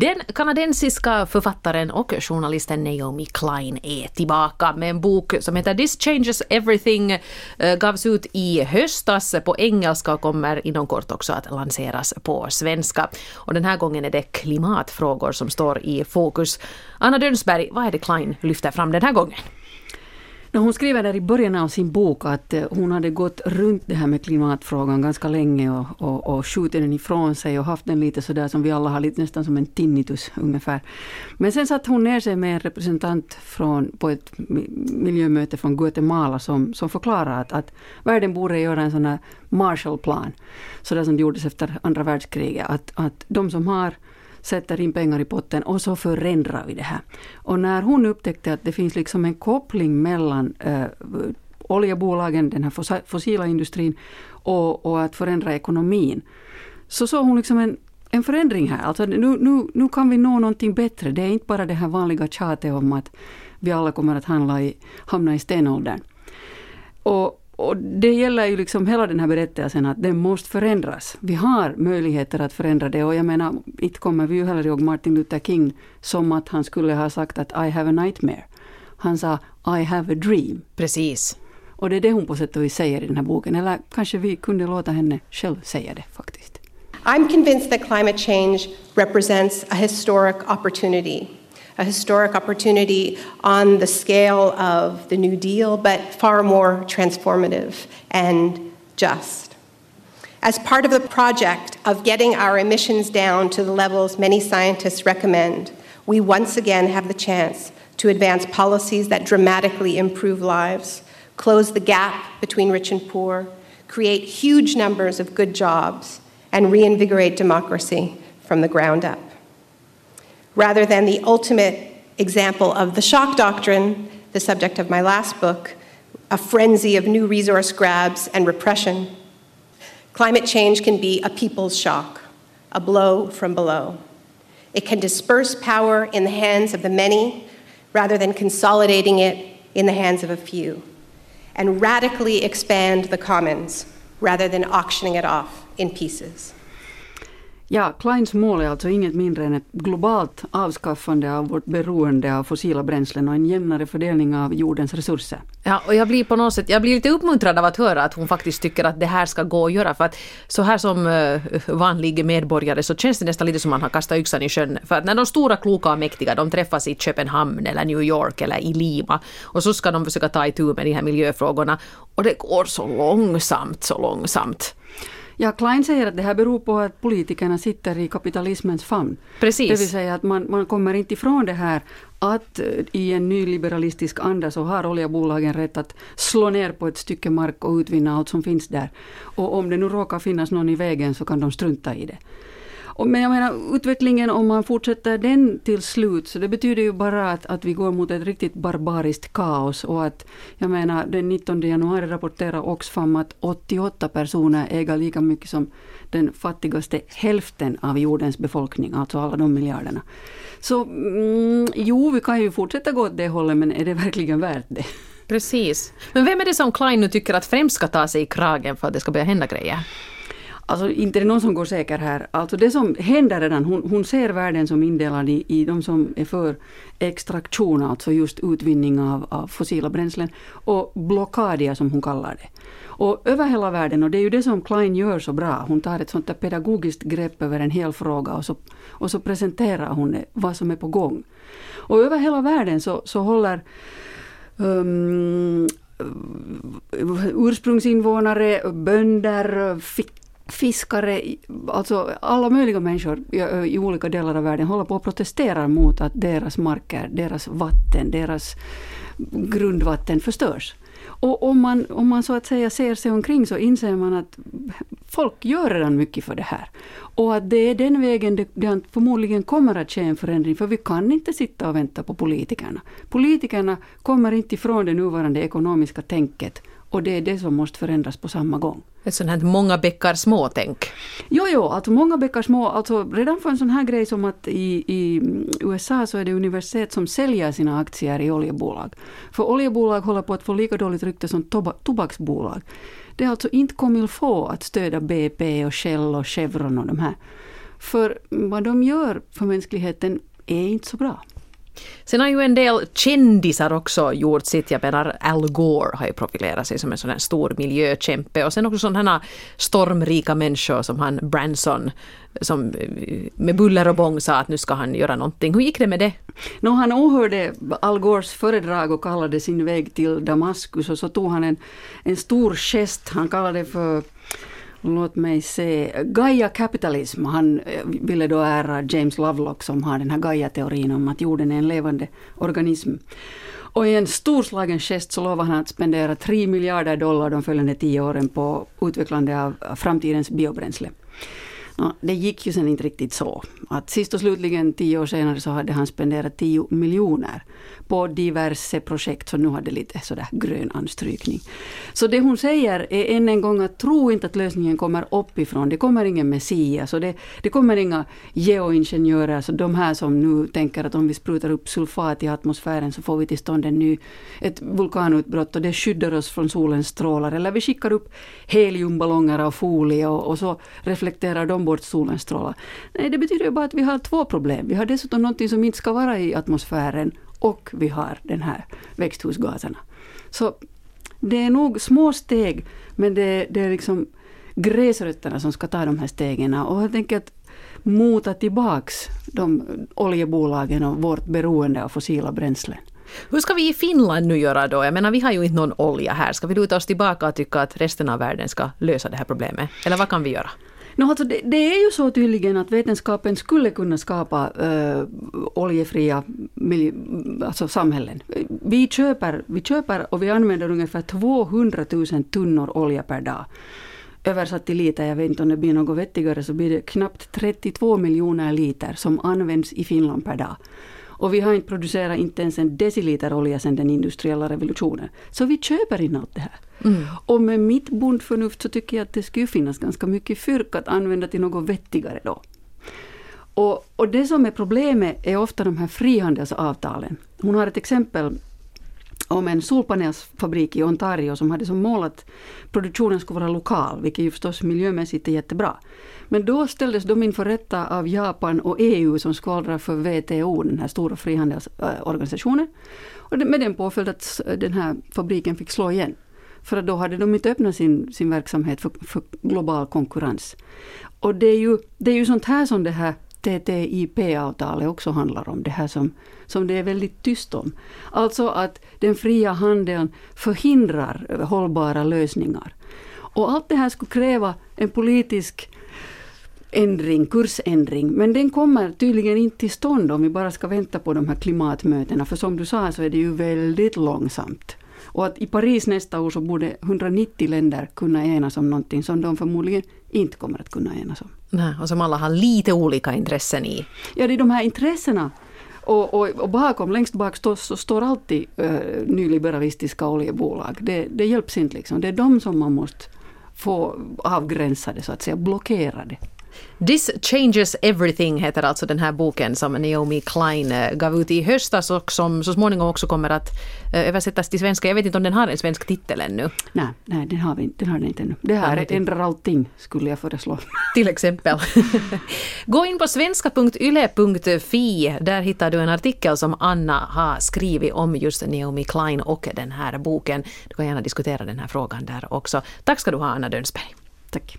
Den kanadensiska författaren och journalisten Naomi Klein är tillbaka med en bok som heter This changes everything, eh, gavs ut i höstas på engelska och kommer inom kort också att lanseras på svenska. Och den här gången är det klimatfrågor som står i fokus. Anna Dönsberg, vad är det Klein lyfter fram den här gången? Hon skriver där i början av sin bok att eh, hon hade gått runt det här med klimatfrågan ganska länge och, och, och skjutit den ifrån sig och haft den lite sådär som vi alla har, lite nästan som en tinnitus ungefär. Men sen satte hon ner sig med en representant från, på ett miljömöte från Guatemala som, som förklarade att, att världen borde göra en sån här Marshallplan, sådär som det gjordes efter andra världskriget. Att, att de som har sätter in pengar i potten och så förändrar vi det här. Och när hon upptäckte att det finns liksom en koppling mellan äh, oljebolagen, den här fossila industrin och, och att förändra ekonomin, så såg hon liksom en, en förändring här. Alltså nu, nu, nu kan vi nå någonting bättre. Det är inte bara det här vanliga tjatet om att vi alla kommer att handla i, hamna i stenåldern. Och, och det gäller ju liksom hela den här berättelsen att den måste förändras. Vi har möjligheter att förändra det och jag menar, inte kommer vi ju heller ihåg Martin Luther King som att han skulle ha sagt att I have a nightmare. Han sa I have a dream. Precis. Och det är det hon på sätt och vis säger i den här boken. Eller kanske vi kunde låta henne själv säga det faktiskt. I'm convinced that climate change represents a historic opportunity a historic opportunity on the scale of the New Deal, but far more transformative and just. As part of the project of getting our emissions down to the levels many scientists recommend, we once again have the chance to advance policies that dramatically improve lives, close the gap between rich and poor, create huge numbers of good jobs, and reinvigorate democracy from the ground up rather than the ultimate example of the shock doctrine, the subject of my last book, a frenzy of new resource grabs and repression. Climate change can be a people's shock, a blow from below. It can disperse power in the hands of the many rather than consolidating it in the hands of a few, and radically expand the commons rather than auctioning it off in pieces. Ja, Kleins mål är alltså inget mindre än ett globalt avskaffande av vårt beroende av fossila bränslen och en jämnare fördelning av jordens resurser. Ja, och jag blir på något sätt, jag blir lite uppmuntrad av att höra att hon faktiskt tycker att det här ska gå att göra. För att så här som eh, vanlig medborgare så känns det nästan lite som man har kastat yxan i sjön. För att när de stora, kloka och mäktiga de träffas i Köpenhamn eller New York eller i Lima och så ska de försöka ta itu med de här miljöfrågorna. Och det går så långsamt, så långsamt. Ja, Klein säger att det här beror på att politikerna sitter i kapitalismens famn. Precis. Det vill säga att man, man kommer inte ifrån det här att eh, i en nyliberalistisk anda så har oljebolagen rätt att slå ner på ett stycke mark och utvinna allt som finns där. Och om det nu råkar finnas någon i vägen så kan de strunta i det. Men jag menar utvecklingen om man fortsätter den till slut, så det betyder ju bara att, att vi går mot ett riktigt barbariskt kaos och att, jag menar den 19 januari rapporterar Oxfam att 88 personer äger lika mycket som den fattigaste hälften av jordens befolkning, alltså alla de miljarderna. Så mm, jo, vi kan ju fortsätta gå åt det hållet, men är det verkligen värt det? Precis. Men vem är det som Klein nu tycker att främst ska ta sig i kragen för att det ska börja hända grejer? Alltså inte är det någon som går säker här. Alltså det som händer redan, hon, hon ser världen som indelad i, i de som är för extraktion, alltså just utvinning av, av fossila bränslen, och blockadia som hon kallar det. Och över hela världen, och det är ju det som Klein gör så bra, hon tar ett sånt där pedagogiskt grepp över en hel fråga och så, och så presenterar hon vad som är på gång. Och över hela världen så, så håller um, ursprungsinvånare, bönder, fiskare, alltså alla möjliga människor i, olika delar av världen håller på och protesterar mot att deras marker, deras vatten, deras grundvatten förstörs. Och om man, om man så att säga ser sig omkring så inser man att folk gör redan mycket för det här. Och att det är den vägen det, det förmodligen kommer att ske en förändring, för vi kan inte sitta och vänta på politikerna. Politikerna kommer inte ifrån det nuvarande ekonomiska tänket och det är det som måste förändras på samma gång. Ett sånt här många bäckar små-tänk. Jo, jo, alltså många bäckar små. Alltså redan för en sån här grej som att i, i USA så är det universitet som säljer sina aktier i oljebolag. För oljebolag håller på att få lika dåligt rykte som tobaksbolag. Det är alltså inte faut att stödja BP och Shell och Chevron och de här För vad de gör för mänskligheten är inte så bra. Sen har ju en del kändisar också gjort sitt. Jag menar Al Gore har ju profilerat sig som en sån här stor miljökämpe och sen också sådana stormrika människor som han Branson som eh, med buller och bång sa att nu ska han göra någonting. Hur gick det med det? No, han åhörde Al Gores föredrag och kallade sin väg till Damaskus och så tog han en, en stor gest. Han kallade det för låt mig se, Gaia Capitalism. Han eh, ville då ära James Lovelock som har den här Gaia-teorin om att jorden är en levande organism. Och i en storslagen gest så lovade han att spendera 3 miljarder dollar de följande tio åren på utvecklande av framtidens biobränsle. No, det gick ju sen inte riktigt så. Att sist och slutligen, tio år senare, så hade han spenderat 10 miljoner på diverse projekt, så nu hade lite sådär grön anstrykning. Så det hon säger är än en gång att tro inte att lösningen kommer uppifrån. Det kommer ingen Messias och det, det kommer inga geoingenjörer, så de här som nu tänker att om vi sprutar upp sulfat i atmosfären så får vi till stånd en ny, ett vulkanutbrott och det skyddar oss från solens strålar. Eller vi skickar upp heliumballonger av folie och, och så reflekterar de bort solens strålar. Nej, det betyder ju bara att vi har två problem. Vi har dessutom någonting som inte ska vara i atmosfären och vi har den här växthusgaserna. Så det är nog små steg, men det, det är liksom gräsrötterna som ska ta de här stegen. Och jag tänker att mota tillbaks de oljebolagen och vårt beroende av fossila bränslen. Hur ska vi i Finland nu göra då? Jag menar, vi har ju inte någon olja här. Ska vi luta oss tillbaka och tycka att resten av världen ska lösa det här problemet? Eller vad kan vi göra? No, alltså det, det, är ju så tydligen att vetenskapen skulle kunna skapa äh, oljefria alltså samhällen. Vi köper, vi köper och vi använder ungefär 200 000 tunnor olja per dag. Översatt till liter, jag vet inte om det blir något vettigare, så blir det knappt 32 miljoner liter som används i Finland per dag. Och vi har inte producerat inte ens en deciliter olja sedan den industriella revolutionen. Så vi köper in allt det här. Mm. Och med mitt bondförnuft så tycker jag att det skulle finnas ganska mycket fyrk att använda till något vettigare då. Och, och det som är problemet är ofta de här frihandelsavtalen. Hon har ett exempel om en solpanelsfabrik i Ontario som hade som mål att produktionen skulle vara lokal, vilket ju förstås miljömässigt är jättebra. Men då ställdes de inför rätta av Japan och EU som skvallrar för WTO, den här stora frihandelsorganisationen. Och med den påföljd att den här fabriken fick slå igen. För att då hade de inte öppnat sin, sin verksamhet för, för global konkurrens. Och det är, ju, det är ju sånt här som det här TTIP-avtalet också handlar om, det här som, som det är väldigt tyst om. Alltså att den fria handeln förhindrar hållbara lösningar. Och allt det här skulle kräva en politisk ändring, kursändring, men den kommer tydligen inte till stånd om vi bara ska vänta på de här klimatmötena, för som du sa så är det ju väldigt långsamt. Och att i Paris nästa år så borde 190 länder kunna enas om någonting som de förmodligen inte kommer att kunna enas om. Nej, och som alla har lite olika intressen i. Ja, det är de här intressena. Och, och, och bakom, längst bak så står alltid uh, nyliberalistiska oljebolag. Det, det hjälps inte liksom. Det är de som man måste få avgränsade, så att säga, blockerade. This changes everything heter alltså den här boken som Naomi Klein eh, gav ut i höstas och som så småningom också kommer att eh, översättas till svenska. Jag vet inte om den har en svensk titel ännu. Nej, nej den, har vi, den har den inte ännu. Det här ändrar allting skulle jag föreslå. Till exempel. Gå in på svenska.yle.fi. Där hittar du en artikel som Anna har skrivit om just Naomi Klein och den här boken. Du kan gärna diskutera den här frågan där också. Tack ska du ha Anna Dönsberg. Tack.